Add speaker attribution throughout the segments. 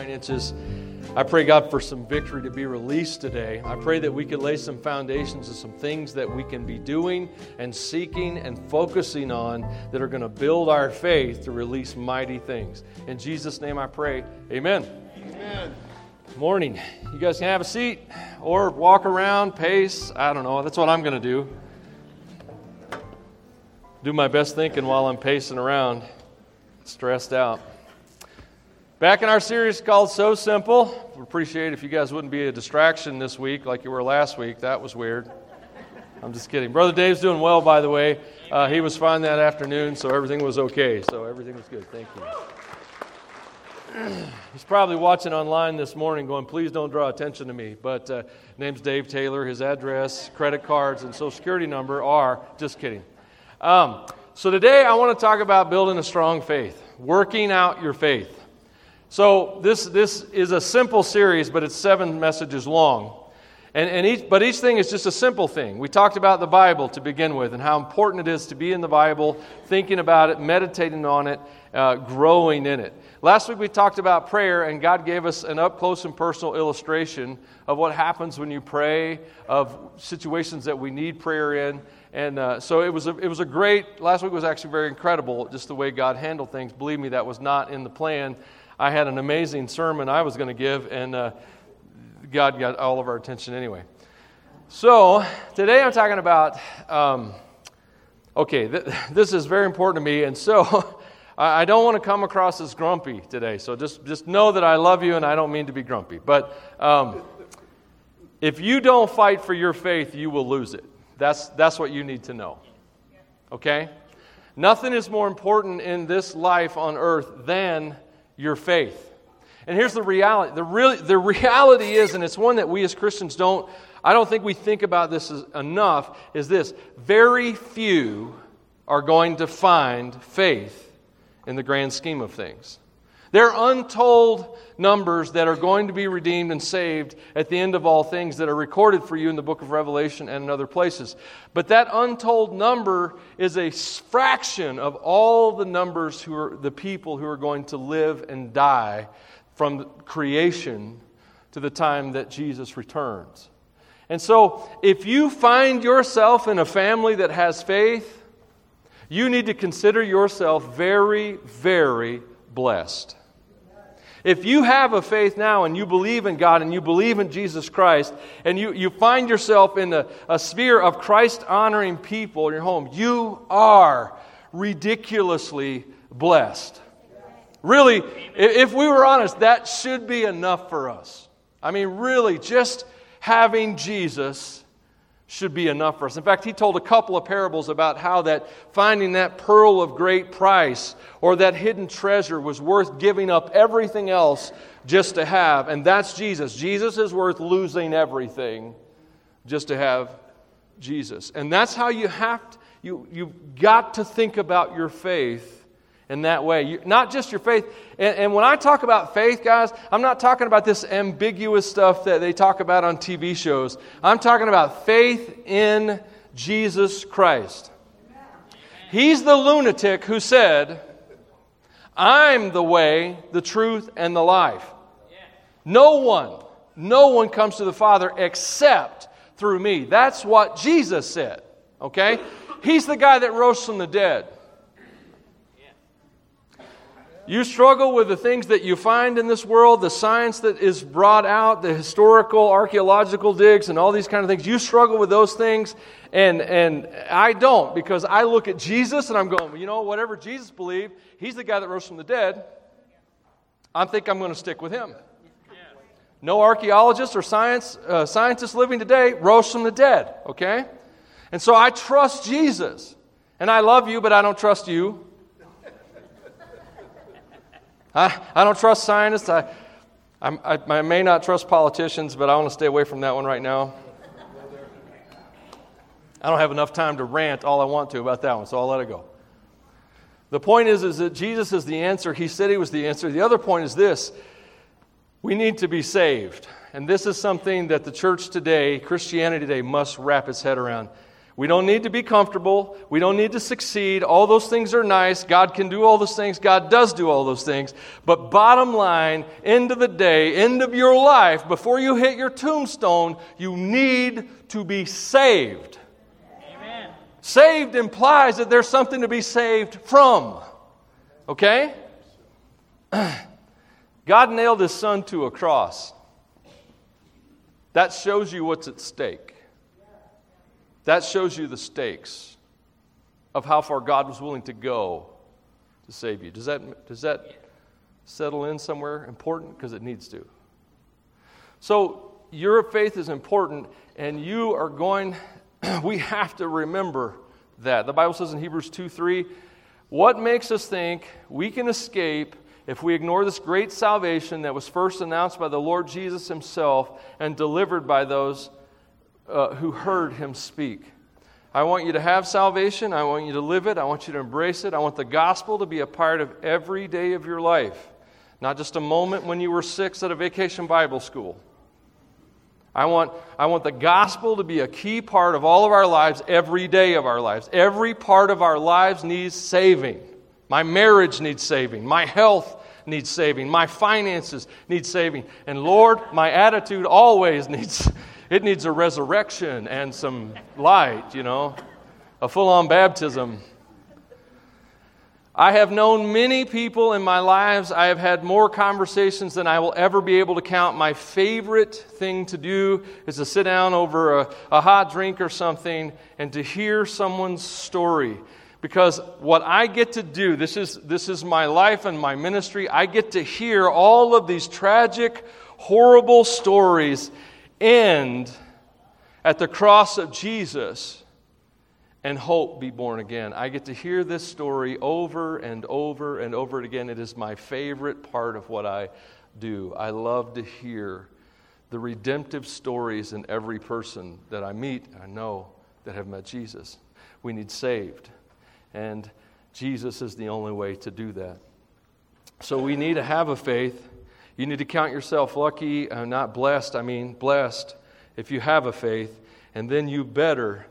Speaker 1: finances. I pray, God, for some victory to be released today. I pray that we could lay some foundations of some things that we can be doing and seeking and focusing on that are going to build our faith to release mighty things. In Jesus' name I pray. Amen. Amen. Morning. You guys can have a seat or walk around, pace. I don't know. That's what I'm going to do. Do my best thinking while I'm pacing around, stressed out. Back in our series called So Simple. We'd appreciate if you guys wouldn't be a distraction this week like you were last week. That was weird. I'm just kidding. Brother Dave's doing well, by the way. Uh, he was fine that afternoon, so everything was okay. So everything was good. Thank you. He's probably watching online this morning going, please don't draw attention to me. But uh, name's Dave Taylor. His address, credit cards, and social security number are, just kidding. Um, so today I want to talk about building a strong faith, working out your faith. So this, this is a simple series, but it's seven messages long. And, and each, but each thing is just a simple thing. We talked about the Bible to begin with and how important it is to be in the Bible, thinking about it, meditating on it, uh, growing in it. Last week we talked about prayer, and God gave us an up close and personal illustration of what happens when you pray, of situations that we need prayer in. And uh, so it was, a, it was a great, last week was actually very incredible, just the way God handled things. Believe me, that was not in the plan. I had an amazing sermon I was going to give, and uh, God got all of our attention anyway. So today I'm talking about, um, okay, th- this is very important to me, and so I don't want to come across as grumpy today. So just, just know that I love you and I don't mean to be grumpy. But um, if you don't fight for your faith, you will lose it. That's, that's what you need to know. Okay? Nothing is more important in this life on earth than your faith. And here's the reality. The, real, the reality is, and it's one that we as Christians don't, I don't think we think about this enough, is this very few are going to find faith in the grand scheme of things. There are untold numbers that are going to be redeemed and saved at the end of all things that are recorded for you in the book of Revelation and in other places. But that untold number is a fraction of all the numbers who are the people who are going to live and die from creation to the time that Jesus returns. And so, if you find yourself in a family that has faith, you need to consider yourself very, very blessed. If you have a faith now and you believe in God and you believe in Jesus Christ and you, you find yourself in a, a sphere of Christ honoring people in your home, you are ridiculously blessed. Really, if we were honest, that should be enough for us. I mean, really, just having Jesus should be enough for us. In fact, he told a couple of parables about how that finding that pearl of great price or that hidden treasure was worth giving up everything else just to have. And that's Jesus. Jesus is worth losing everything just to have Jesus. And that's how you have to, you, you've got to think about your faith in that way. You, not just your faith. And, and, when I talk about faith, guys, I'm not talking about this ambiguous stuff that they talk about on TV shows. I'm talking about faith in Jesus Christ. He's the lunatic who said, I'm the way, the truth, and the life. No one, no one comes to the Father except through me. That's what Jesus said. Okay? He's the guy that rose from the dead. You struggle with the things that you find in this world, the science that is brought out, the historical, archaeological digs, and all these kind of things. You struggle with those things, and, and I don't because I look at Jesus and I'm going, you know, whatever Jesus believed, he's the guy that rose from the dead. I think I'm going to stick with him. No archaeologists or science, uh, scientists living today rose from the dead, okay? And so I trust Jesus. And I love you, but I don't trust you. I, I don't trust scientists. I, I, I may not trust politicians, but I want to stay away from that one right now. I don't have enough time to rant all I want to about that one, so I'll let it go. The point is, is that Jesus is the answer. He said he was the answer. The other point is this we need to be saved. And this is something that the church today, Christianity today, must wrap its head around. We don't need to be comfortable. We don't need to succeed. All those things are nice. God can do all those things. God does do all those things. But bottom line, end of the day, end of your life, before you hit your tombstone, you need to be saved. Amen. Saved implies that there's something to be saved from. Okay? God nailed his son to a cross. That shows you what's at stake. That shows you the stakes of how far God was willing to go to save you. Does that, does that settle in somewhere important? Because it needs to. So, your faith is important, and you are going, we have to remember that. The Bible says in Hebrews 2 3, what makes us think we can escape if we ignore this great salvation that was first announced by the Lord Jesus Himself and delivered by those uh, who heard him speak. I want you to have salvation. I want you to live it. I want you to embrace it. I want the gospel to be a part of every day of your life, not just a moment when you were six at a vacation Bible school. I want, I want the gospel to be a key part of all of our lives, every day of our lives. Every part of our lives needs saving. My marriage needs saving. My health needs saving. My finances need saving. And Lord, my attitude always needs it needs a resurrection and some light, you know, a full on baptism. I have known many people in my lives. I have had more conversations than I will ever be able to count. My favorite thing to do is to sit down over a, a hot drink or something and to hear someone's story because what I get to do, this is, this is my life and my ministry, I get to hear all of these tragic, horrible stories end at the cross of Jesus and hope be born again. I get to hear this story over and over and over again. It is my favorite part of what I do. I love to hear the redemptive stories in every person that I meet, I know that have met Jesus. We need saved. And Jesus is the only way to do that. So we need to have a faith you need to count yourself lucky, uh, not blessed, I mean blessed, if you have a faith. And then you better,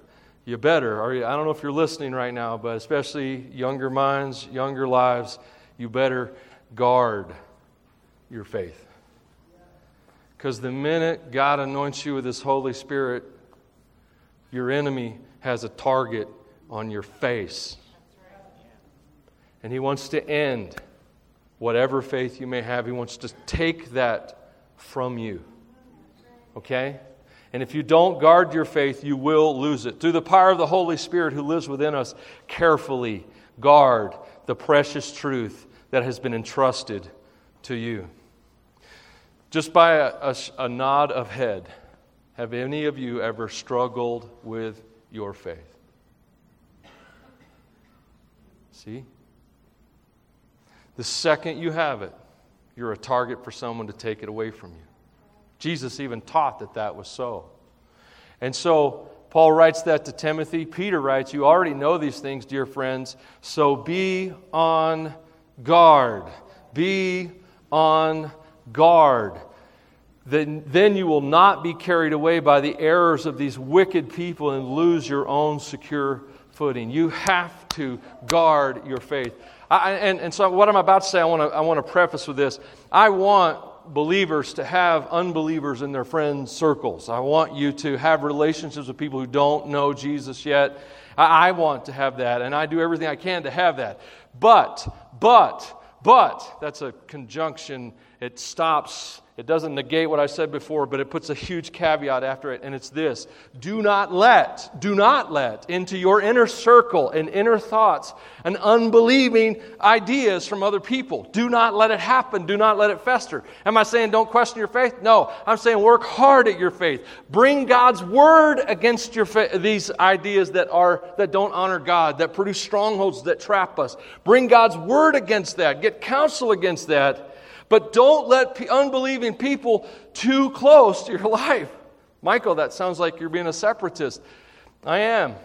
Speaker 1: you better, or I don't know if you're listening right now, but especially younger minds, younger lives, you better guard your faith. Because the minute God anoints you with His Holy Spirit, your enemy has a target on your face. And he wants to end whatever faith you may have, He wants to take that from you. Okay? And if you don't guard your faith, you will lose it. Through the power of the Holy Spirit who lives within us, carefully guard the precious truth that has been entrusted to you. Just by a, a, a nod of head, have any of you ever struggled with your faith? See? The second you have it, you're a target for someone to take it away from you. Jesus even taught that that was so. And so, Paul writes that to Timothy. Peter writes, You already know these things, dear friends, so be on guard. Be on guard. Then, then you will not be carried away by the errors of these wicked people and lose your own secure footing. You have to guard your faith. I, and, and so, what I'm about to say, I want to I want to preface with this. I want believers to have unbelievers in their friend circles. I want you to have relationships with people who don't know Jesus yet. I, I want to have that, and I do everything I can to have that. But, but, but, that's a conjunction. It stops it doesn't negate what I said before, but it puts a huge caveat after it, and it's this Do not let, do not let into your inner circle and inner thoughts and unbelieving ideas from other people. Do not let it happen. Do not let it fester. Am I saying don't question your faith? No. I'm saying work hard at your faith. Bring God's word against your fa- these ideas that are that don't honor God, that produce strongholds that trap us. Bring God's word against that. Get counsel against that but don't let unbelieving people too close to your life. Michael, that sounds like you're being a separatist. I am.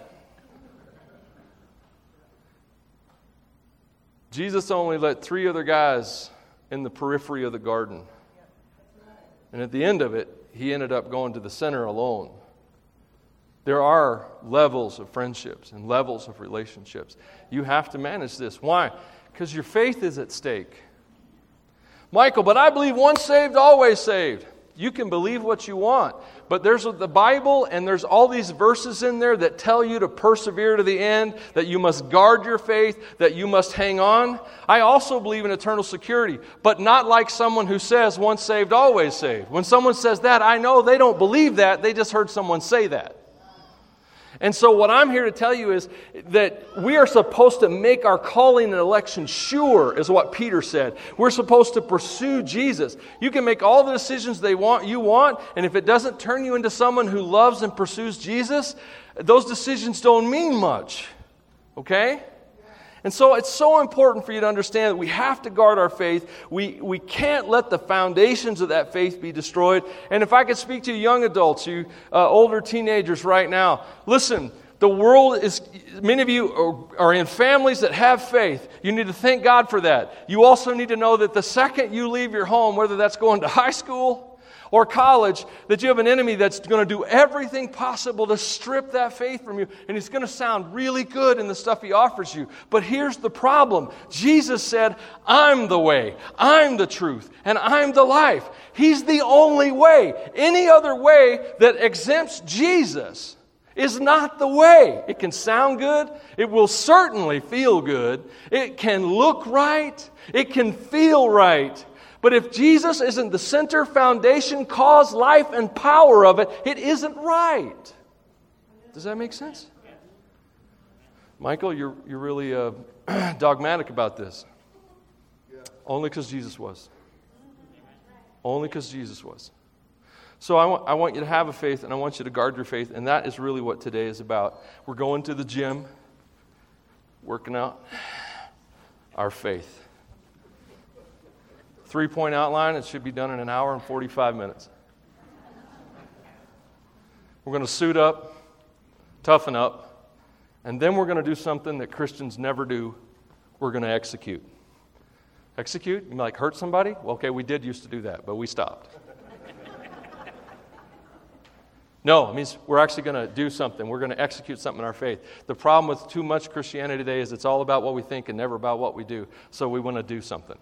Speaker 1: Jesus only let three other guys in the periphery of the garden. And at the end of it, he ended up going to the center alone. There are levels of friendships and levels of relationships. You have to manage this. Why? Because your faith is at stake. Michael, but I believe once saved, always saved. You can believe what you want. But there's the Bible, and there's all these verses in there that tell you to persevere to the end, that you must guard your faith, that you must hang on. I also believe in eternal security, but not like someone who says, once saved, always saved. When someone says that, I know they don't believe that, they just heard someone say that. And so, what I'm here to tell you is that we are supposed to make our calling and election sure, is what Peter said. We're supposed to pursue Jesus. You can make all the decisions they want, you want, and if it doesn't turn you into someone who loves and pursues Jesus, those decisions don't mean much. Okay? And so it's so important for you to understand that we have to guard our faith. We, we can't let the foundations of that faith be destroyed. And if I could speak to you young adults, you uh, older teenagers right now, listen, the world is, many of you are, are in families that have faith. You need to thank God for that. You also need to know that the second you leave your home, whether that's going to high school, or college that you have an enemy that's going to do everything possible to strip that faith from you. And he's going to sound really good in the stuff he offers you. But here's the problem Jesus said, I'm the way, I'm the truth, and I'm the life. He's the only way. Any other way that exempts Jesus is not the way. It can sound good. It will certainly feel good. It can look right. It can feel right. But if Jesus isn't the center, foundation, cause, life, and power of it, it isn't right. Does that make sense? Michael, you're, you're really uh, dogmatic about this. Only because Jesus was. Only because Jesus was. So I want you to have a faith and I want you to guard your faith, and that is really what today is about. We're going to the gym, working out our faith. Three point outline, it should be done in an hour and 45 minutes. We're going to suit up, toughen up, and then we're going to do something that Christians never do. We're going to execute. Execute? You like hurt somebody? Well, okay, we did used to do that, but we stopped. No, it means we're actually going to do something. We're going to execute something in our faith. The problem with too much Christianity today is it's all about what we think and never about what we do. So we want to do something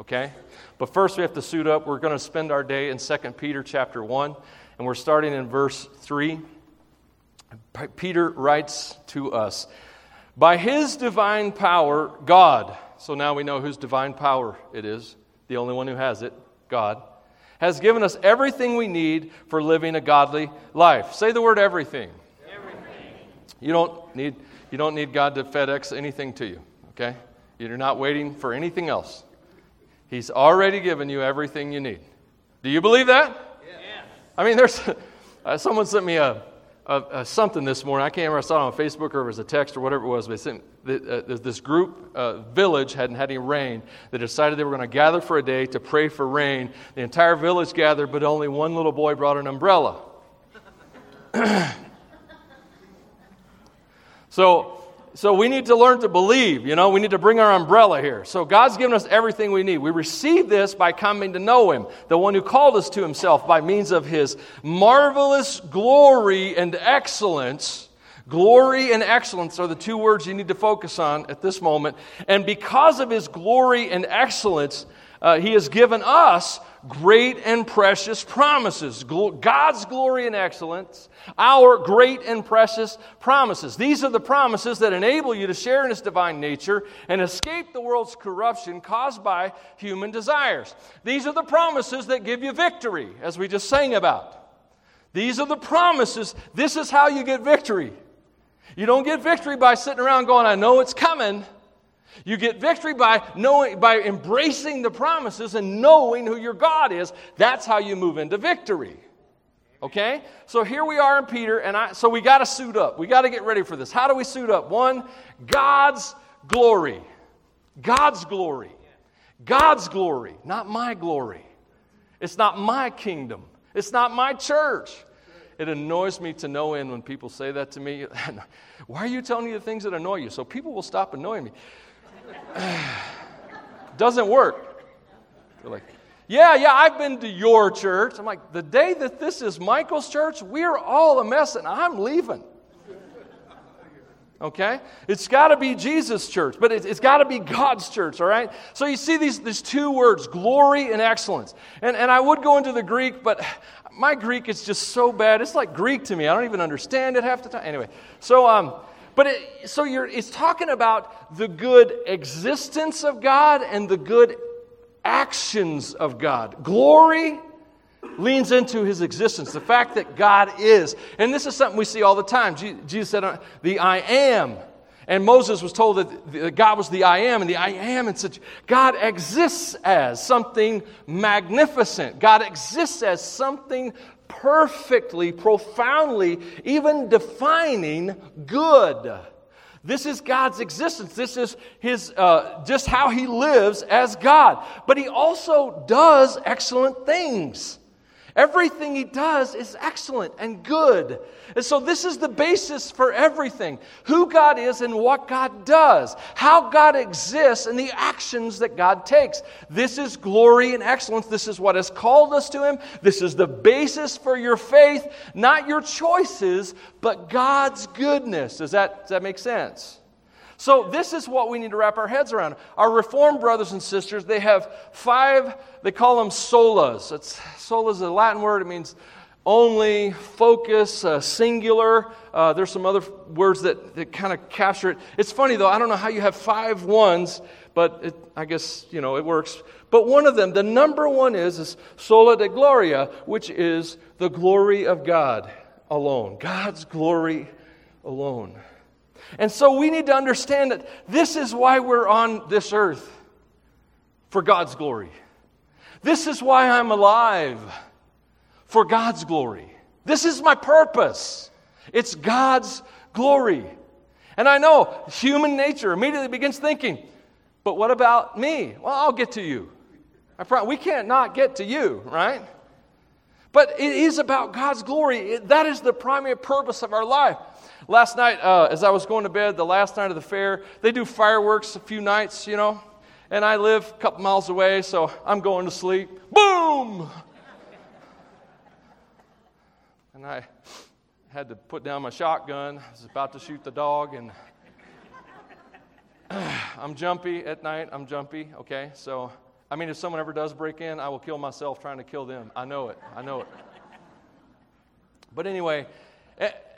Speaker 1: okay? But first we have to suit up. We're going to spend our day in 2 Peter chapter 1, and we're starting in verse 3. Peter writes to us, By his divine power, God, so now we know whose divine power it is, the only one who has it, God, has given us everything we need for living a godly life. Say the word everything. Everything. You don't need, you don't need God to FedEx anything to you, okay? You're not waiting for anything else. He's already given you everything you need. Do you believe that? Yeah. I mean, there's uh, someone sent me a, a, a, something this morning. I can't remember. I saw it on Facebook or it was a text or whatever it was. But sent, uh, this group, uh, village, hadn't had any rain. They decided they were going to gather for a day to pray for rain. The entire village gathered, but only one little boy brought an umbrella. so so we need to learn to believe, you know, we need to bring our umbrella here. So God's given us everything we need. We receive this by coming to know Him, the one who called us to Himself by means of His marvelous glory and excellence. Glory and excellence are the two words you need to focus on at this moment. And because of His glory and excellence, uh, He has given us great and precious promises. God's glory and excellence, our great and precious promises. These are the promises that enable you to share in His divine nature and escape the world's corruption caused by human desires. These are the promises that give you victory, as we just sang about. These are the promises. This is how you get victory. You don't get victory by sitting around going, I know it's coming. You get victory by knowing by embracing the promises and knowing who your God is. That's how you move into victory. Okay? So here we are in Peter, and I so we gotta suit up. We gotta get ready for this. How do we suit up? One, God's glory. God's glory. God's glory, not my glory. It's not my kingdom. It's not my church. It annoys me to no end when people say that to me. Why are you telling me the things that annoy you? So people will stop annoying me. Doesn't work. They're like, Yeah, yeah, I've been to your church. I'm like, the day that this is Michael's church, we're all a mess and I'm leaving. Okay? It's got to be Jesus' church, but it, has got to be God's church, all right? So you see these, these two words, glory and excellence. And, and I would go into the Greek, but my Greek is just so bad. It's like Greek to me. I don't even understand it half the time. Anyway, so, um, but it, so you're, it's talking about the good existence of God and the good actions of God. Glory leans into his existence, the fact that God is. And this is something we see all the time. Jesus said, uh, The I am. And Moses was told that God was the I am, and the I am, and such. God exists as something magnificent. God exists as something perfectly, profoundly, even defining good. This is God's existence. This is his, uh, just how he lives as God. But he also does excellent things. Everything he does is excellent and good. And so, this is the basis for everything who God is and what God does, how God exists, and the actions that God takes. This is glory and excellence. This is what has called us to him. This is the basis for your faith, not your choices, but God's goodness. Does that, does that make sense? So, this is what we need to wrap our heads around. Our Reformed brothers and sisters, they have five, they call them solas. It's, sola is a Latin word, it means only, focus, uh, singular. Uh, there's some other words that, that kind of capture it. It's funny though, I don't know how you have five ones, but it, I guess, you know, it works. But one of them, the number one is, is sola de gloria, which is the glory of God alone. God's glory alone. And so we need to understand that this is why we're on this earth for God's glory. This is why I'm alive for God's glory. This is my purpose. It's God's glory. And I know human nature immediately begins thinking, but what about me? Well, I'll get to you. I pro- we can't not get to you, right? But it is about God's glory. It, that is the primary purpose of our life. Last night, uh, as I was going to bed, the last night of the fair, they do fireworks a few nights, you know, and I live a couple miles away, so I'm going to sleep. Boom! And I had to put down my shotgun. I was about to shoot the dog, and I'm jumpy at night. I'm jumpy, okay? So, I mean, if someone ever does break in, I will kill myself trying to kill them. I know it. I know it. But anyway,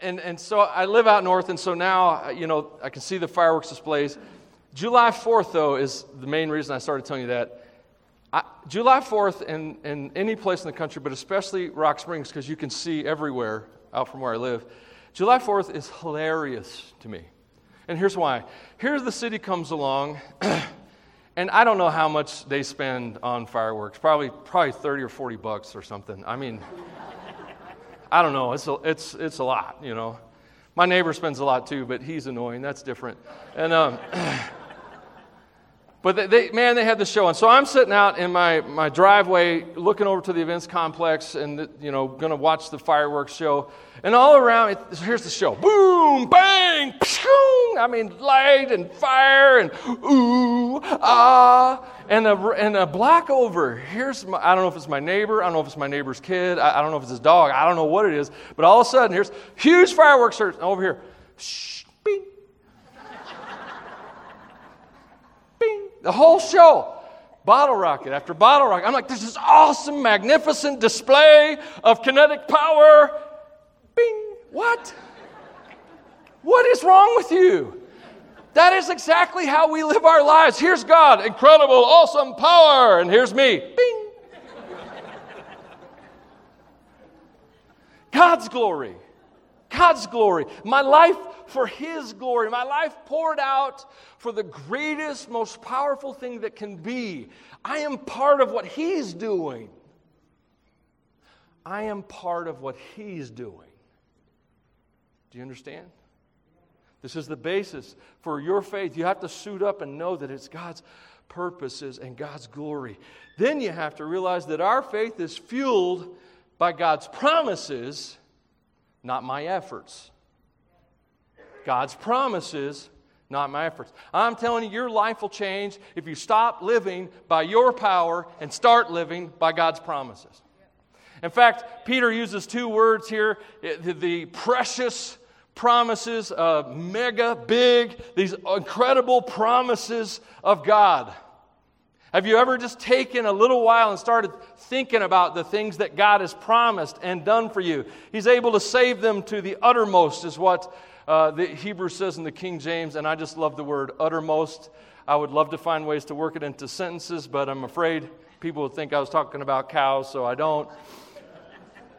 Speaker 1: and, and so I live out north, and so now, you know, I can see the fireworks displays. July 4th, though, is the main reason I started telling you that. I, July 4th, in, in any place in the country, but especially Rock Springs, because you can see everywhere out from where I live, July 4th is hilarious to me. And here's why. Here the city comes along, and I don't know how much they spend on fireworks. Probably, probably 30 or 40 bucks or something. I mean, I don't know. It's a, it's, it's a lot, you know. My neighbor spends a lot too, but he's annoying. That's different. And, um, but they, they, man, they had the show. And so I'm sitting out in my, my driveway looking over to the events complex and, you know, going to watch the fireworks show. And all around, it, here's the show boom, bang, pshoo, I mean, light and fire and ooh, ah and a, and a black over. Here's my, I don't know if it's my neighbor, I don't know if it's my neighbor's kid, I, I don't know if it's his dog, I don't know what it is, but all of a sudden, here's huge fireworks over here. Shh, bing. bing. The whole show. Bottle rocket after bottle rocket. I'm like, this is awesome, magnificent display of kinetic power. Bing. What? What is wrong with you? That is exactly how we live our lives. Here's God, incredible, awesome power, and here's me. Bing. God's glory. God's glory. My life for His glory. My life poured out for the greatest, most powerful thing that can be. I am part of what He's doing. I am part of what He's doing. Do you understand? This is the basis for your faith. You have to suit up and know that it's God's purposes and God's glory. Then you have to realize that our faith is fueled by God's promises, not my efforts. God's promises, not my efforts. I'm telling you, your life will change if you stop living by your power and start living by God's promises. In fact, Peter uses two words here the precious promises, uh, mega big, these incredible promises of God. Have you ever just taken a little while and started thinking about the things that God has promised and done for you? He's able to save them to the uttermost, is what uh, the Hebrew says in the King James, and I just love the word uttermost. I would love to find ways to work it into sentences, but I'm afraid people would think I was talking about cows, so I don't.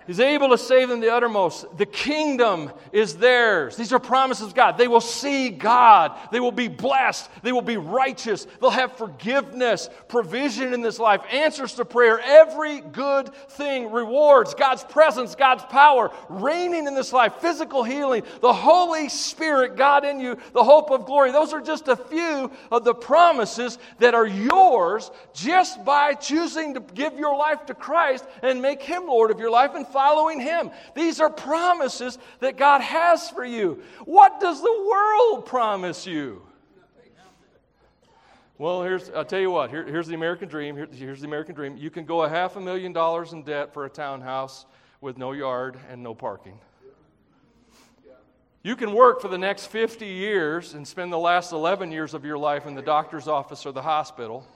Speaker 1: He's able to save them the uttermost. The kingdom is theirs. These are promises of God. They will see God. They will be blessed. They will be righteous. They'll have forgiveness, provision in this life, answers to prayer, every good thing, rewards, God's presence, God's power, reigning in this life, physical healing, the Holy Spirit, God in you, the hope of glory. Those are just a few of the promises that are yours just by choosing to give your life to Christ and make Him Lord of your life and following Him. These are promises that God has for you. What does the world promise you? Well, here's, I'll tell you what, Here, here's the American dream. Here, here's the American dream. You can go a half a million dollars in debt for a townhouse with no yard and no parking. You can work for the next 50 years and spend the last 11 years of your life in the doctor's office or the hospital.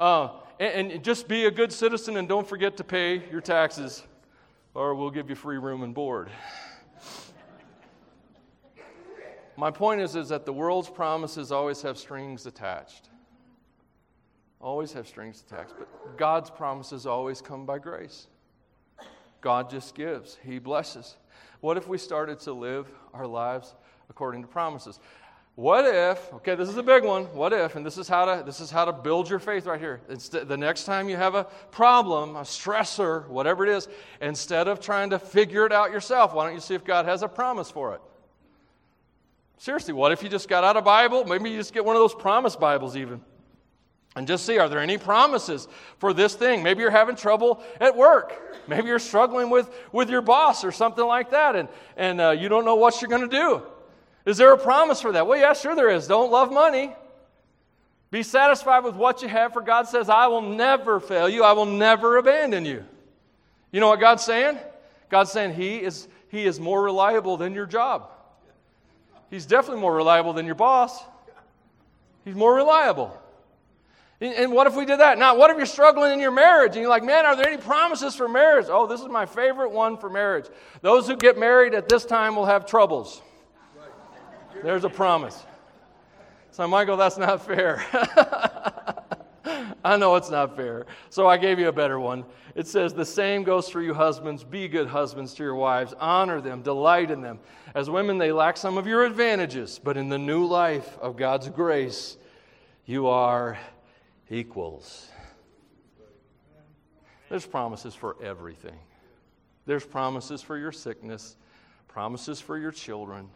Speaker 1: Uh, and, and just be a good citizen and don't forget to pay your taxes, or we'll give you free room and board. My point is, is that the world's promises always have strings attached. Always have strings attached. But God's promises always come by grace. God just gives, He blesses. What if we started to live our lives according to promises? What if, okay, this is a big one. What if, and this is how to, this is how to build your faith right here. Instead, the next time you have a problem, a stressor, whatever it is, instead of trying to figure it out yourself, why don't you see if God has a promise for it? Seriously, what if you just got out a Bible? Maybe you just get one of those promise Bibles, even. And just see, are there any promises for this thing? Maybe you're having trouble at work. Maybe you're struggling with, with your boss or something like that, and, and uh, you don't know what you're going to do. Is there a promise for that? Well, yeah, sure there is. Don't love money. Be satisfied with what you have, for God says, I will never fail you. I will never abandon you. You know what God's saying? God's saying He is, he is more reliable than your job. He's definitely more reliable than your boss. He's more reliable. And what if we did that? Now, what if you're struggling in your marriage and you're like, man, are there any promises for marriage? Oh, this is my favorite one for marriage. Those who get married at this time will have troubles. There's a promise. So, Michael, that's not fair. I know it's not fair. So I gave you a better one. It says, The same goes for you, husbands. Be good husbands to your wives. Honor them, delight in them. As women, they lack some of your advantages, but in the new life of God's grace, you are equals. There's promises for everything. There's promises for your sickness, promises for your children,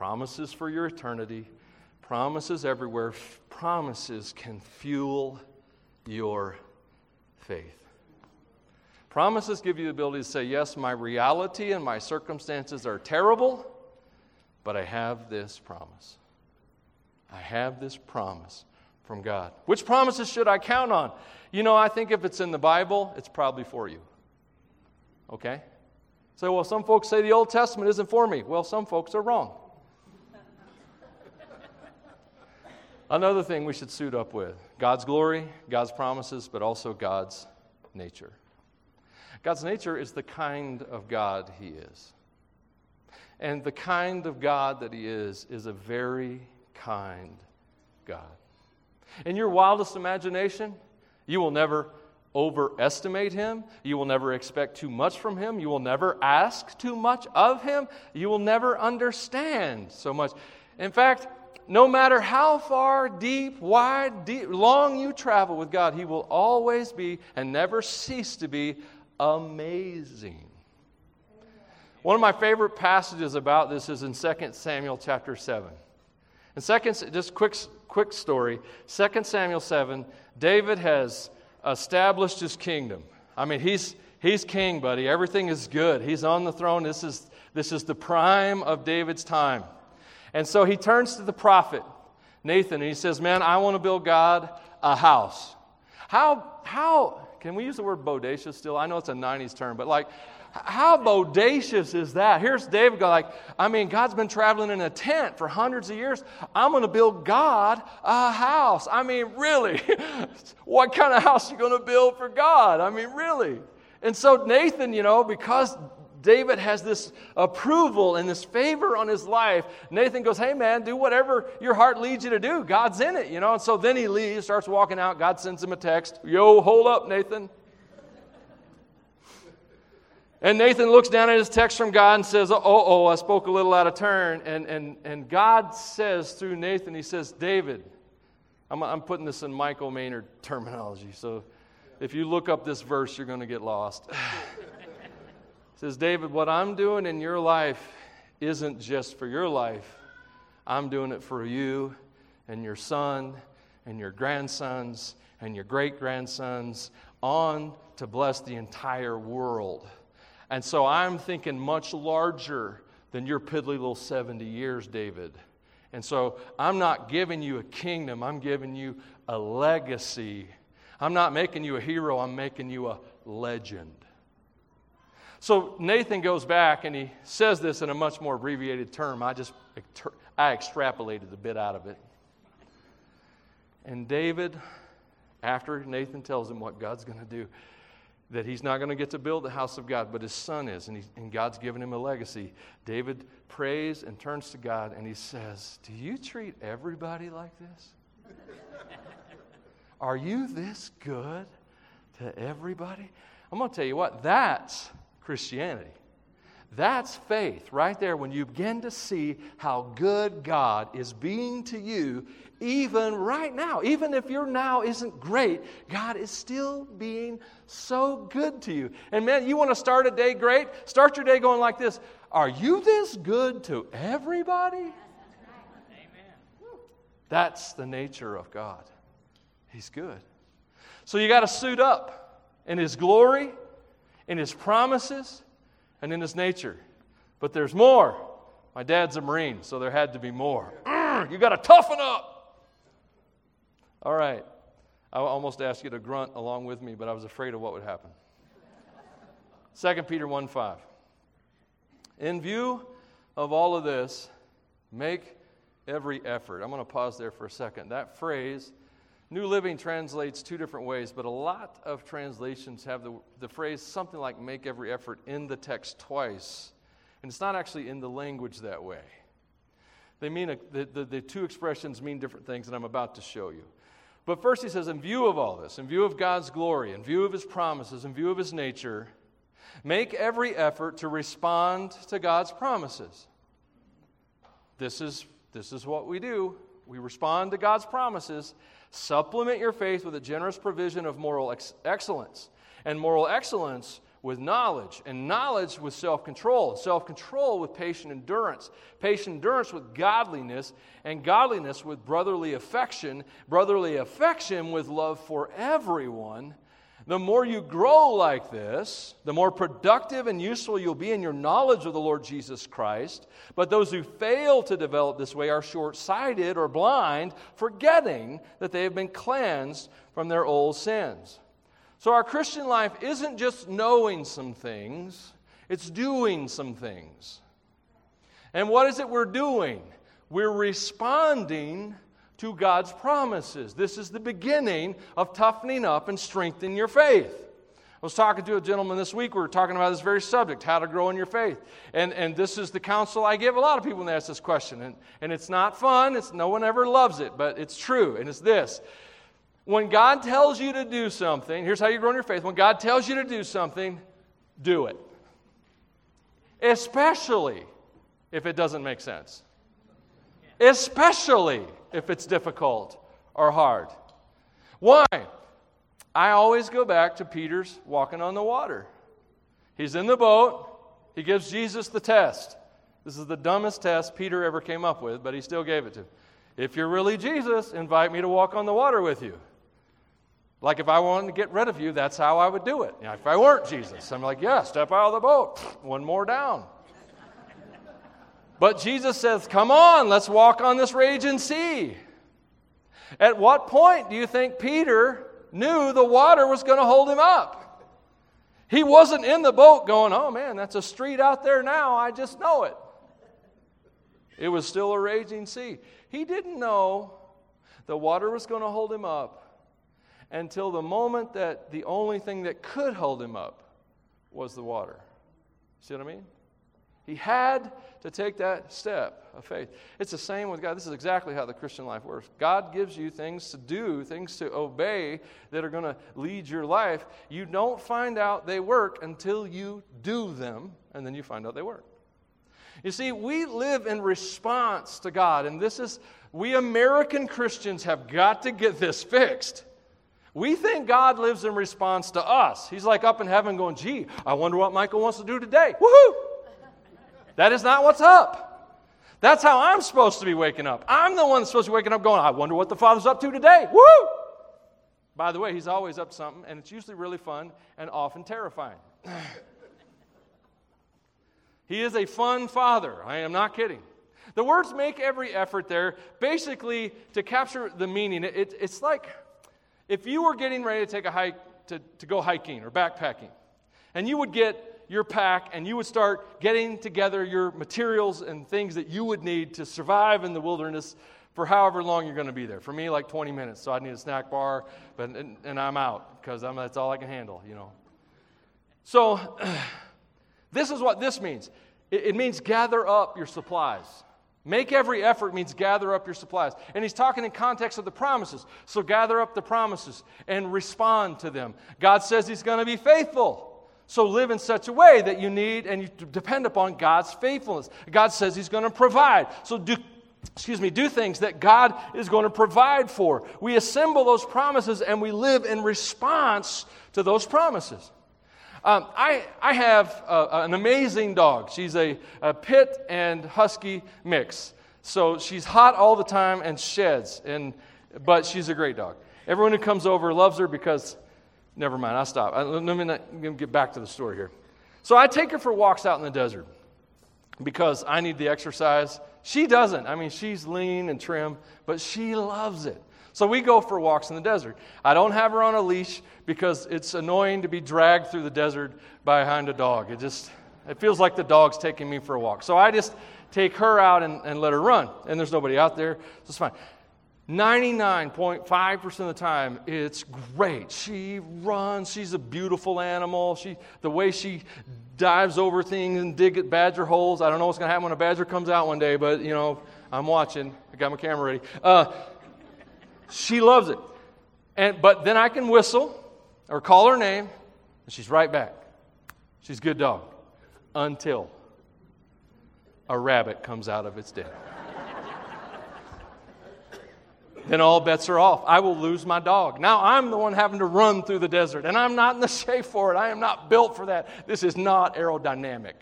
Speaker 1: promises for your eternity, promises everywhere. Promises can fuel your faith. Promises give you the ability to say, Yes, my reality and my circumstances are terrible, but I have this promise. I have this promise from God. Which promises should I count on? You know, I think if it's in the Bible, it's probably for you. Okay? So, well, some folks say the Old Testament isn't for me. Well, some folks are wrong. Another thing we should suit up with God's glory, God's promises, but also God's nature. God's nature is the kind of God He is. And the kind of God that He is, is a very kind God. In your wildest imagination, you will never overestimate Him. You will never expect too much from Him. You will never ask too much of Him. You will never understand so much. In fact, no matter how far, deep, wide, deep, long you travel with God, He will always be and never cease to be amazing. One of my favorite passages about this is in 2 Samuel chapter 7. In second, just quick, quick story. 2 Samuel 7, David has established his kingdom. I mean, he's, he's king, buddy. Everything is good. He's on the throne. This is, this is the prime of David's time. And so he turns to the prophet, Nathan, and he says, Man, I want to build God a house. How, how, can we use the word bodacious still? I know it's a 90s term, but like, how bodacious is that? Here's David going like, I mean, God's been traveling in a tent for hundreds of years. I'm going to build God a house. I mean, really? what kind of house are you going to build for God? I mean, really? And so Nathan, you know, because David has this approval and this favor on his life. Nathan goes, Hey, man, do whatever your heart leads you to do. God's in it, you know. And so then he leaves, starts walking out. God sends him a text Yo, hold up, Nathan. And Nathan looks down at his text from God and says, Oh, oh, I spoke a little out of turn. And, and, and God says through Nathan, He says, David, I'm, I'm putting this in Michael Maynard terminology. So if you look up this verse, you're going to get lost. says, David, what I'm doing in your life isn't just for your life, I'm doing it for you and your son and your grandsons and your great grandsons on to bless the entire world. And so I'm thinking much larger than your piddly little 70 years, David. And so I'm not giving you a kingdom, I'm giving you a legacy. I'm not making you a hero, I'm making you a legend. So Nathan goes back and he says this in a much more abbreviated term. I just I extrapolated a bit out of it. And David, after Nathan tells him what God's going to do, that he's not going to get to build the house of God, but his son is, and, he, and God's given him a legacy. David prays and turns to God and he says, Do you treat everybody like this? Are you this good to everybody? I'm going to tell you what, that's Christianity. That's faith right there when you begin to see how good God is being to you, even right now. Even if your now isn't great, God is still being so good to you. And man, you want to start a day great? Start your day going like this Are you this good to everybody? That's the nature of God. He's good. So you got to suit up in His glory, in His promises and in his nature. But there's more. My dad's a Marine, so there had to be more. Mm, you got to toughen up. All right. I almost asked you to grunt along with me, but I was afraid of what would happen. 2 Peter 1 5. In view of all of this, make every effort. I'm going to pause there for a second. That phrase New Living translates two different ways, but a lot of translations have the, the phrase something like make every effort in the text twice. And it's not actually in the language that way. They mean, a, the, the, the two expressions mean different things, and I'm about to show you. But first, he says, in view of all this, in view of God's glory, in view of his promises, in view of his nature, make every effort to respond to God's promises. This is, this is what we do. We respond to God's promises. Supplement your faith with a generous provision of moral ex- excellence, and moral excellence with knowledge, and knowledge with self control, self control with patient endurance, patient endurance with godliness, and godliness with brotherly affection, brotherly affection with love for everyone the more you grow like this, the more productive and useful you'll be in your knowledge of the Lord Jesus Christ. But those who fail to develop this way are short sighted or blind, forgetting that they have been cleansed from their old sins. So, our Christian life isn't just knowing some things, it's doing some things. And what is it we're doing? We're responding to God's promises. This is the beginning of toughening up and strengthening your faith. I was talking to a gentleman this week. We were talking about this very subject, how to grow in your faith. And, and this is the counsel I give a lot of people when they ask this question. And, and it's not fun, it's, no one ever loves it, but it's true. And it's this when God tells you to do something, here's how you grow in your faith. When God tells you to do something, do it. Especially if it doesn't make sense. Especially if it's difficult or hard. Why? I always go back to Peter's walking on the water. He's in the boat, he gives Jesus the test. This is the dumbest test Peter ever came up with, but he still gave it to him. If you're really Jesus, invite me to walk on the water with you. Like if I wanted to get rid of you, that's how I would do it. if I weren't Jesus, I'm like, yeah, step out of the boat, one more down. But Jesus says, Come on, let's walk on this raging sea. At what point do you think Peter knew the water was going to hold him up? He wasn't in the boat going, Oh man, that's a street out there now. I just know it. It was still a raging sea. He didn't know the water was going to hold him up until the moment that the only thing that could hold him up was the water. See what I mean? He had to take that step of faith. It's the same with God. This is exactly how the Christian life works. God gives you things to do, things to obey that are going to lead your life. You don't find out they work until you do them, and then you find out they work. You see, we live in response to God, and this is, we American Christians have got to get this fixed. We think God lives in response to us. He's like up in heaven going, gee, I wonder what Michael wants to do today. Woohoo! That is not what's up. That's how I'm supposed to be waking up. I'm the one that's supposed to be waking up going, I wonder what the Father's up to today. Woo! By the way, he's always up to something, and it's usually really fun and often terrifying. he is a fun father. I am not kidding. The words make every effort there, basically, to capture the meaning. It, it's like if you were getting ready to take a hike, to, to go hiking or backpacking, and you would get your pack and you would start getting together your materials and things that you would need to survive in the wilderness for however long you're going to be there. For me, like 20 minutes, so I need a snack bar, but and, and I'm out because that's all I can handle, you know. So, this is what this means. It, it means gather up your supplies. Make every effort means gather up your supplies. And he's talking in context of the promises. So gather up the promises and respond to them. God says he's going to be faithful. So live in such a way that you need and you depend upon God's faithfulness. God says He's going to provide. So do excuse me, do things that God is going to provide for. We assemble those promises and we live in response to those promises. Um, I, I have a, an amazing dog. She's a, a pit and husky mix. So she's hot all the time and sheds, and, but she's a great dog. Everyone who comes over loves her because Never mind, I'll stop. Uh, let me, let me get back to the story here. So I take her for walks out in the desert because I need the exercise. She doesn't. I mean, she's lean and trim, but she loves it. So we go for walks in the desert. I don't have her on a leash because it's annoying to be dragged through the desert behind a dog. It just it feels like the dog's taking me for a walk. So I just take her out and, and let her run. And there's nobody out there, so it's fine. 99.5% of the time, it's great. She runs. She's a beautiful animal. She, the way she dives over things and dig at badger holes. I don't know what's going to happen when a badger comes out one day, but, you know, I'm watching. I got my camera ready. Uh, she loves it. And, but then I can whistle or call her name, and she's right back. She's a good dog. Until a rabbit comes out of its den then all bets are off. I will lose my dog. Now I'm the one having to run through the desert, and I'm not in the shape for it. I am not built for that. This is not aerodynamic.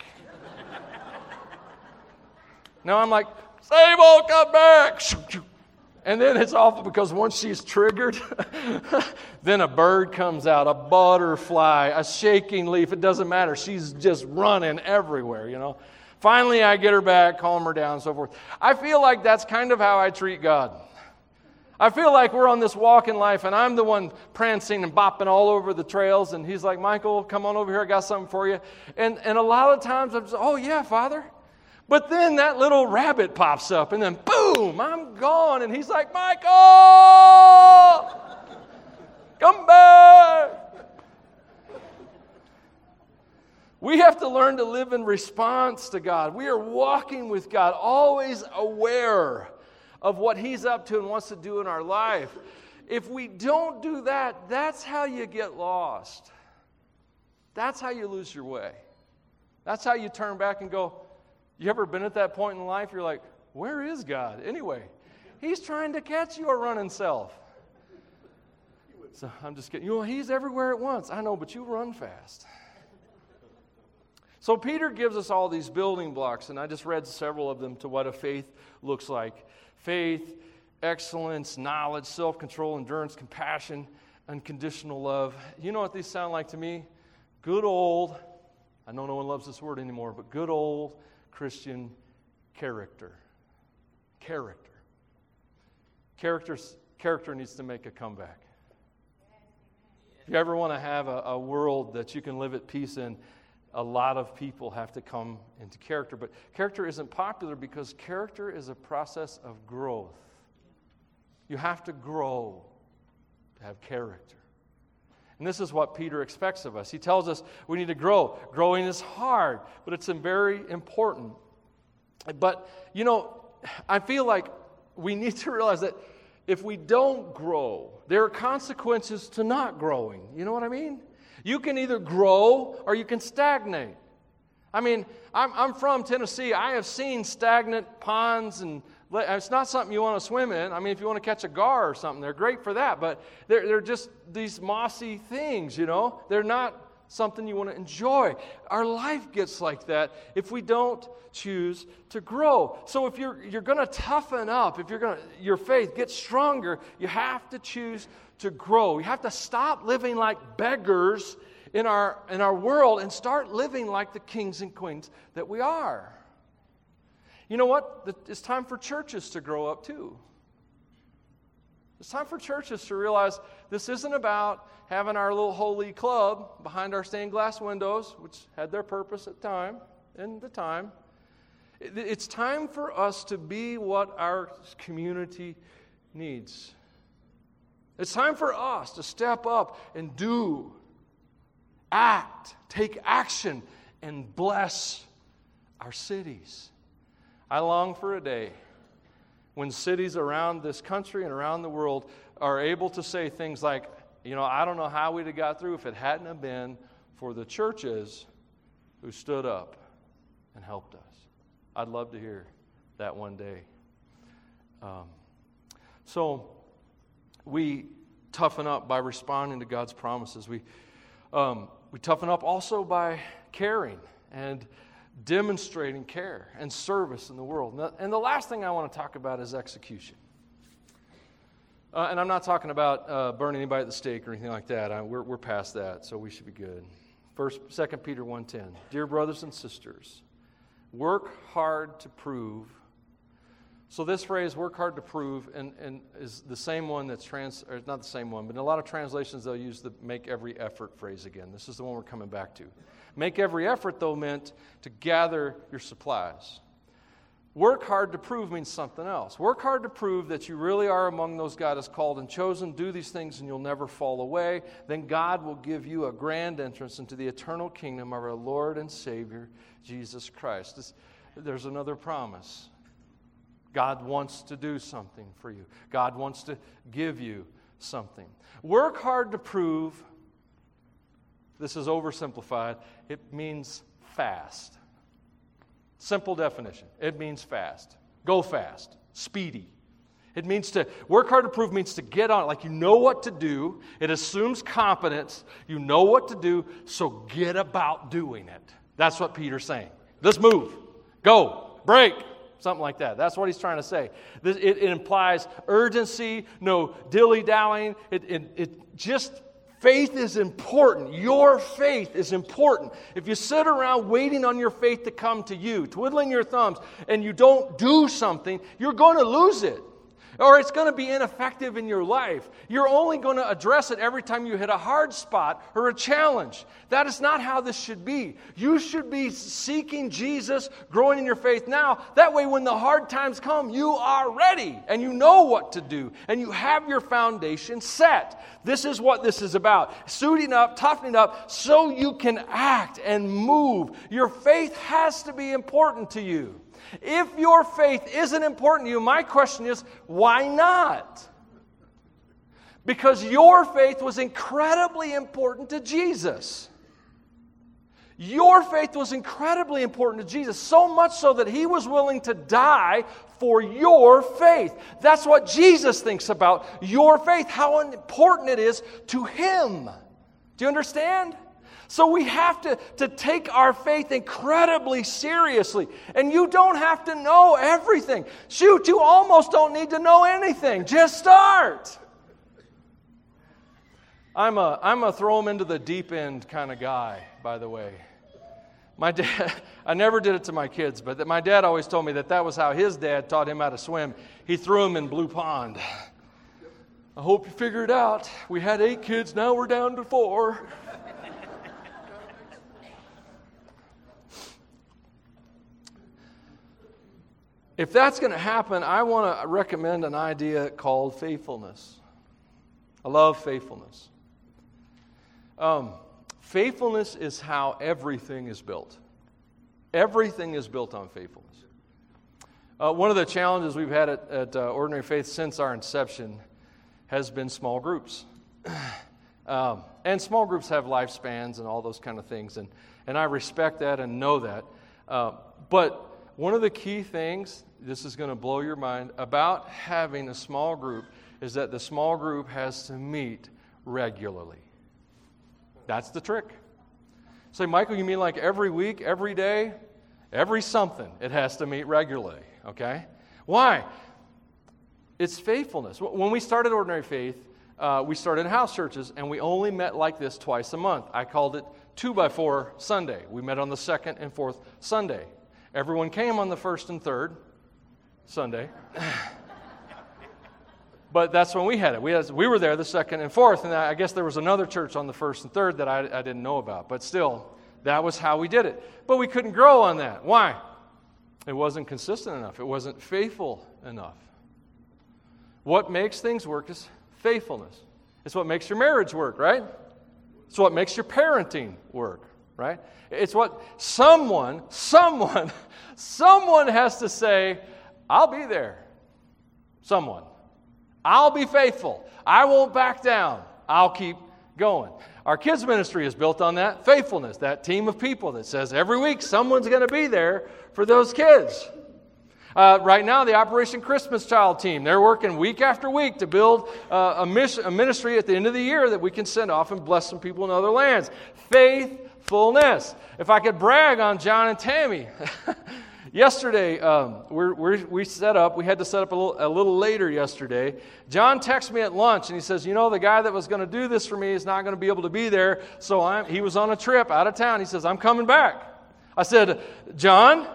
Speaker 1: now I'm like, Sable, come back. And then it's awful because once she's triggered, then a bird comes out, a butterfly, a shaking leaf. It doesn't matter. She's just running everywhere, you know. Finally, I get her back, calm her down, and so forth. I feel like that's kind of how I treat God. I feel like we're on this walk in life, and I'm the one prancing and bopping all over the trails. And he's like, Michael, come on over here. I got something for you. And, and a lot of times I'm just, oh, yeah, Father. But then that little rabbit pops up, and then boom, I'm gone. And he's like, Michael, come back. We have to learn to live in response to God. We are walking with God, always aware of what He's up to and wants to do in our life. If we don't do that, that's how you get lost. That's how you lose your way. That's how you turn back and go, You ever been at that point in life? You're like, Where is God? Anyway, He's trying to catch your running self. So I'm just kidding. You know, He's everywhere at once. I know, but you run fast. So Peter gives us all these building blocks, and I just read several of them to what a faith looks like faith, excellence, knowledge, self control, endurance, compassion, unconditional love. You know what these sound like to me? Good old, I know no one loves this word anymore, but good old Christian character. Character. Character's, character needs to make a comeback. If you ever want to have a, a world that you can live at peace in, a lot of people have to come into character. But character isn't popular because character is a process of growth. You have to grow to have character. And this is what Peter expects of us. He tells us we need to grow. Growing is hard, but it's very important. But, you know, I feel like we need to realize that if we don't grow, there are consequences to not growing. You know what I mean? You can either grow or you can stagnate. I mean, I'm, I'm from Tennessee. I have seen stagnant ponds and it's not something you want to swim in. I mean, if you want to catch a gar or something, they're great for that. But they're, they're just these mossy things, you know? They're not something you want to enjoy. Our life gets like that if we don't choose to grow. So if you're, you're going to toughen up, if you're going to, your faith get stronger, you have to choose to grow. We have to stop living like beggars in our, in our world and start living like the kings and queens that we are. You know what? It's time for churches to grow up too. It's time for churches to realize this isn't about having our little holy club behind our stained glass windows, which had their purpose at time, in the time. It's time for us to be what our community needs. It's time for us to step up and do, act, take action, and bless our cities. I long for a day when cities around this country and around the world are able to say things like, you know, I don't know how we'd have got through if it hadn't have been for the churches who stood up and helped us. I'd love to hear that one day. Um, so we toughen up by responding to God's promises. We, um, we toughen up also by caring and demonstrating care and service in the world. And the last thing I want to talk about is execution. Uh, and I'm not talking about uh, burning anybody at the stake or anything like that. I, we're, we're past that, so we should be good. First, 2 Peter 1.10. Dear brothers and sisters, work hard to prove. So this phrase, work hard to prove, and, and is the same one that's trans, or not the same one, but in a lot of translations they'll use the make every effort phrase again. This is the one we're coming back to. Make every effort, though, meant to gather your supplies. Work hard to prove means something else. Work hard to prove that you really are among those God has called and chosen. Do these things and you'll never fall away. Then God will give you a grand entrance into the eternal kingdom of our Lord and Savior, Jesus Christ. This, there's another promise. God wants to do something for you, God wants to give you something. Work hard to prove this is oversimplified. It means fast. Simple definition it means fast. Go fast, speedy. It means to work hard to prove means to get on it, like you know what to do. It assumes competence. You know what to do, so get about doing it. That's what Peter's saying. Let's move. Go. Break. Something like that. That's what he's trying to say. It, it implies urgency, no dilly dallying. It, it, it just Faith is important. Your faith is important. If you sit around waiting on your faith to come to you, twiddling your thumbs, and you don't do something, you're going to lose it or it's going to be ineffective in your life. You're only going to address it every time you hit a hard spot or a challenge. That is not how this should be. You should be seeking Jesus, growing in your faith now. That way, when the hard times come, you are ready and you know what to do and you have your foundation set. This is what this is about suiting up, toughening up so you can act and move. Your faith has to be important to you. If your faith isn't important to you, my question is why not? Because your faith was incredibly important to Jesus. Your faith was incredibly important to Jesus, so much so that he was willing to die for your faith. That's what Jesus thinks about your faith, how important it is to him. Do you understand? So we have to, to take our faith incredibly seriously. And you don't have to know everything. Shoot, you almost don't need to know anything. Just start. I'm a, I'm a throw them into the deep end kind of guy, by the way. my dad, I never did it to my kids, but my dad always told me that that was how his dad taught him how to swim. He threw him in Blue Pond. I hope you figure it out. We had eight kids, now we're down to four. If that's going to happen, I want to recommend an idea called faithfulness. I love faithfulness. Um, faithfulness is how everything is built. Everything is built on faithfulness. Uh, one of the challenges we've had at, at uh, Ordinary Faith since our inception has been small groups. um, and small groups have lifespans and all those kind of things, and, and I respect that and know that. Uh, but one of the key things, this is going to blow your mind, about having a small group is that the small group has to meet regularly. That's the trick. Say, Michael, you mean like every week, every day, every something? It has to meet regularly, okay? Why? It's faithfulness. When we started Ordinary Faith, uh, we started house churches, and we only met like this twice a month. I called it two by four Sunday. We met on the second and fourth Sunday. Everyone came on the first and third Sunday. But that's when we had it. We, had, we were there the second and fourth, and I guess there was another church on the first and third that I, I didn't know about. But still, that was how we did it. But we couldn't grow on that. Why? It wasn't consistent enough, it wasn't faithful enough. What makes things work is faithfulness. It's what makes your marriage work, right? It's what makes your parenting work, right? It's what someone, someone, someone has to say, I'll be there. Someone. I'll be faithful. I won't back down. I'll keep going. Our kids' ministry is built on that faithfulness, that team of people that says every week someone's going to be there for those kids. Uh, right now, the Operation Christmas Child team, they're working week after week to build uh, a, mission, a ministry at the end of the year that we can send off and bless some people in other lands. Faithfulness. If I could brag on John and Tammy, Yesterday, um, we're, we're, we set up, we had to set up a little, a little later yesterday. John texts me at lunch and he says, You know, the guy that was going to do this for me is not going to be able to be there. So I'm, he was on a trip out of town. He says, I'm coming back. I said, John,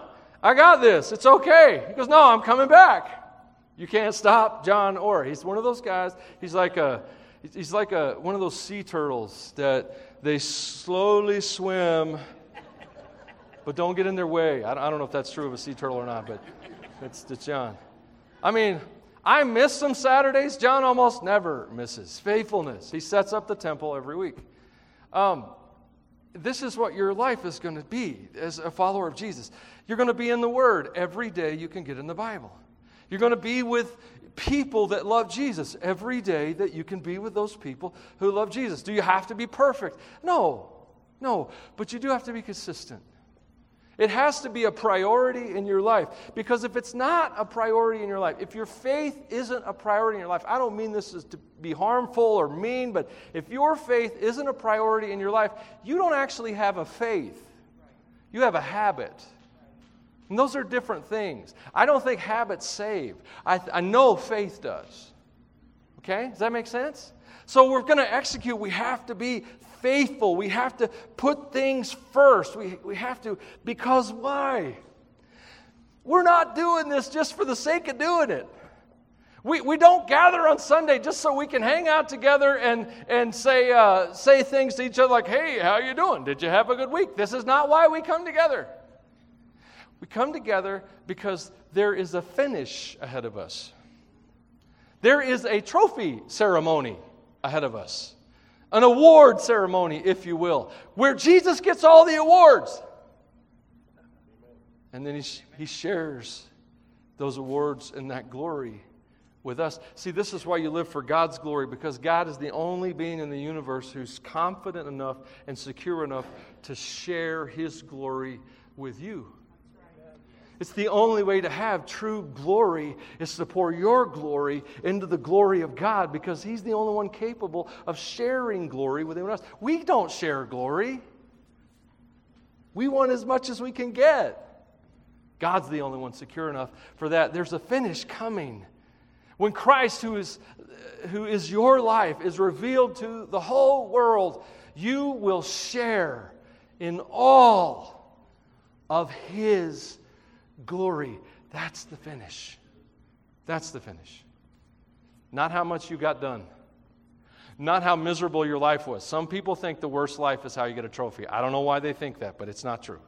Speaker 1: I got this. It's okay. He goes, No, I'm coming back. You can't stop John Orr. He's one of those guys. He's like a. He's like a, one of those sea turtles that they slowly swim but don't get in their way. I don't know if that's true of a sea turtle or not, but it's, it's John. I mean, I miss some Saturdays. John almost never misses. Faithfulness. He sets up the temple every week. Um, this is what your life is going to be as a follower of Jesus. You're going to be in the Word every day you can get in the Bible. You're going to be with people that love Jesus every day that you can be with those people who love Jesus. Do you have to be perfect? No, no, but you do have to be consistent. It has to be a priority in your life. Because if it's not a priority in your life, if your faith isn't a priority in your life, I don't mean this is to be harmful or mean, but if your faith isn't a priority in your life, you don't actually have a faith. You have a habit. And those are different things. I don't think habits save. I, I know faith does. Okay? Does that make sense? So we're going to execute. We have to be faithful. We have to put things first. We, we have to, because why? We're not doing this just for the sake of doing it. We, we don't gather on Sunday just so we can hang out together and, and say, uh, say things to each other like, hey, how you doing? Did you have a good week? This is not why we come together. We come together because there is a finish ahead of us. There is a trophy ceremony ahead of us an award ceremony, if you will, where Jesus gets all the awards. And then he, he shares those awards and that glory with us. See, this is why you live for God's glory, because God is the only being in the universe who's confident enough and secure enough to share his glory with you. It's the only way to have true glory is to pour your glory into the glory of God because He's the only one capable of sharing glory with anyone else. We don't share glory. We want as much as we can get. God's the only one secure enough for that. There's a finish coming. When Christ, who is, who is your life, is revealed to the whole world, you will share in all of His glory. That's the finish. That's the finish. Not how much you got done, not how miserable your life was. Some people think the worst life is how you get a trophy. I don't know why they think that, but it's not true.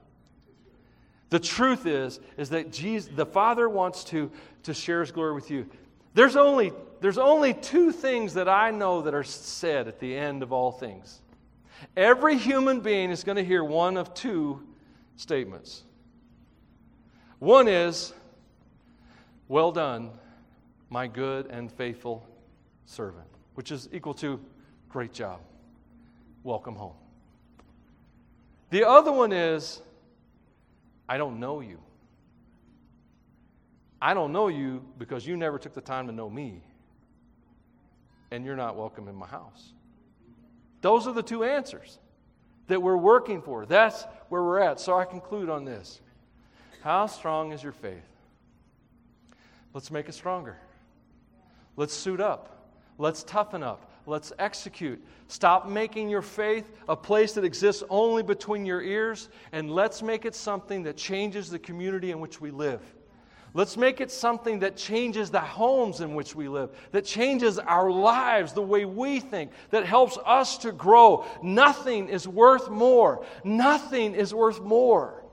Speaker 1: The truth is, is that Jesus, the Father wants to, to share His glory with you. There's only, there's only two things that I know that are said at the end of all things. Every human being is going to hear one of two statements. One is, Well done, my good and faithful servant, which is equal to great job. Welcome home. The other one is, I don't know you. I don't know you because you never took the time to know me, and you're not welcome in my house. Those are the two answers that we're working for. That's where we're at. So I conclude on this. How strong is your faith? Let's make it stronger. Let's suit up. Let's toughen up. Let's execute. Stop making your faith a place that exists only between your ears, and let's make it something that changes the community in which we live. Let's make it something that changes the homes in which we live, that changes our lives, the way we think, that helps us to grow. Nothing is worth more. Nothing is worth more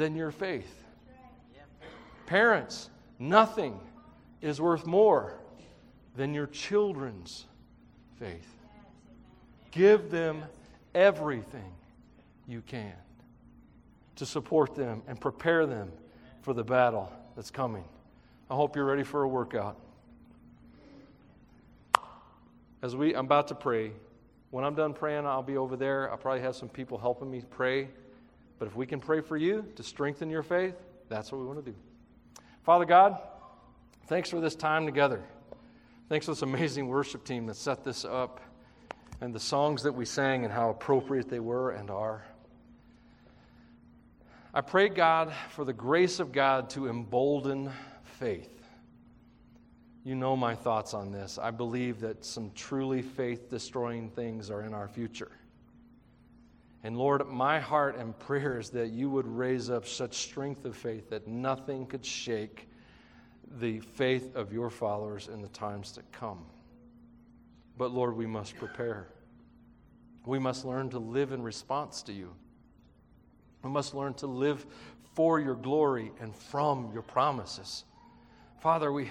Speaker 1: than your faith. Parents, nothing is worth more than your children's faith. Give them everything you can to support them and prepare them for the battle that's coming. I hope you're ready for a workout. As we, I'm about to pray. When I'm done praying, I'll be over there. I'll probably have some people helping me pray. But if we can pray for you to strengthen your faith, that's what we want to do. Father God, thanks for this time together. Thanks for this amazing worship team that set this up and the songs that we sang and how appropriate they were and are. I pray, God, for the grace of God to embolden faith. You know my thoughts on this. I believe that some truly faith destroying things are in our future. And Lord, my heart and prayer is that you would raise up such strength of faith that nothing could shake the faith of your followers in the times to come. But Lord, we must prepare. We must learn to live in response to you. We must learn to live for your glory and from your promises. Father, we,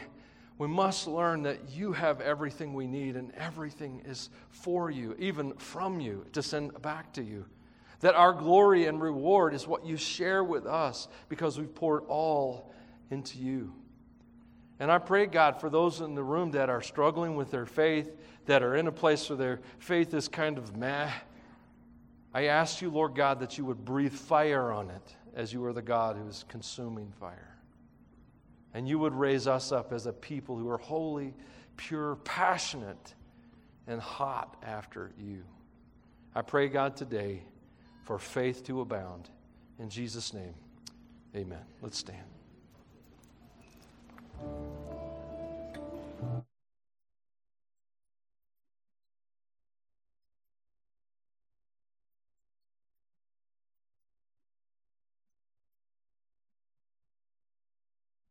Speaker 1: we must learn that you have everything we need and everything is for you, even from you, to send back to you. That our glory and reward is what you share with us because we've poured all into you. And I pray, God, for those in the room that are struggling with their faith, that are in a place where their faith is kind of meh. I ask you, Lord God, that you would breathe fire on it as you are the God who is consuming fire. And you would raise us up as a people who are holy, pure, passionate, and hot after you. I pray, God, today for faith to abound. In Jesus' name, amen. Let's stand.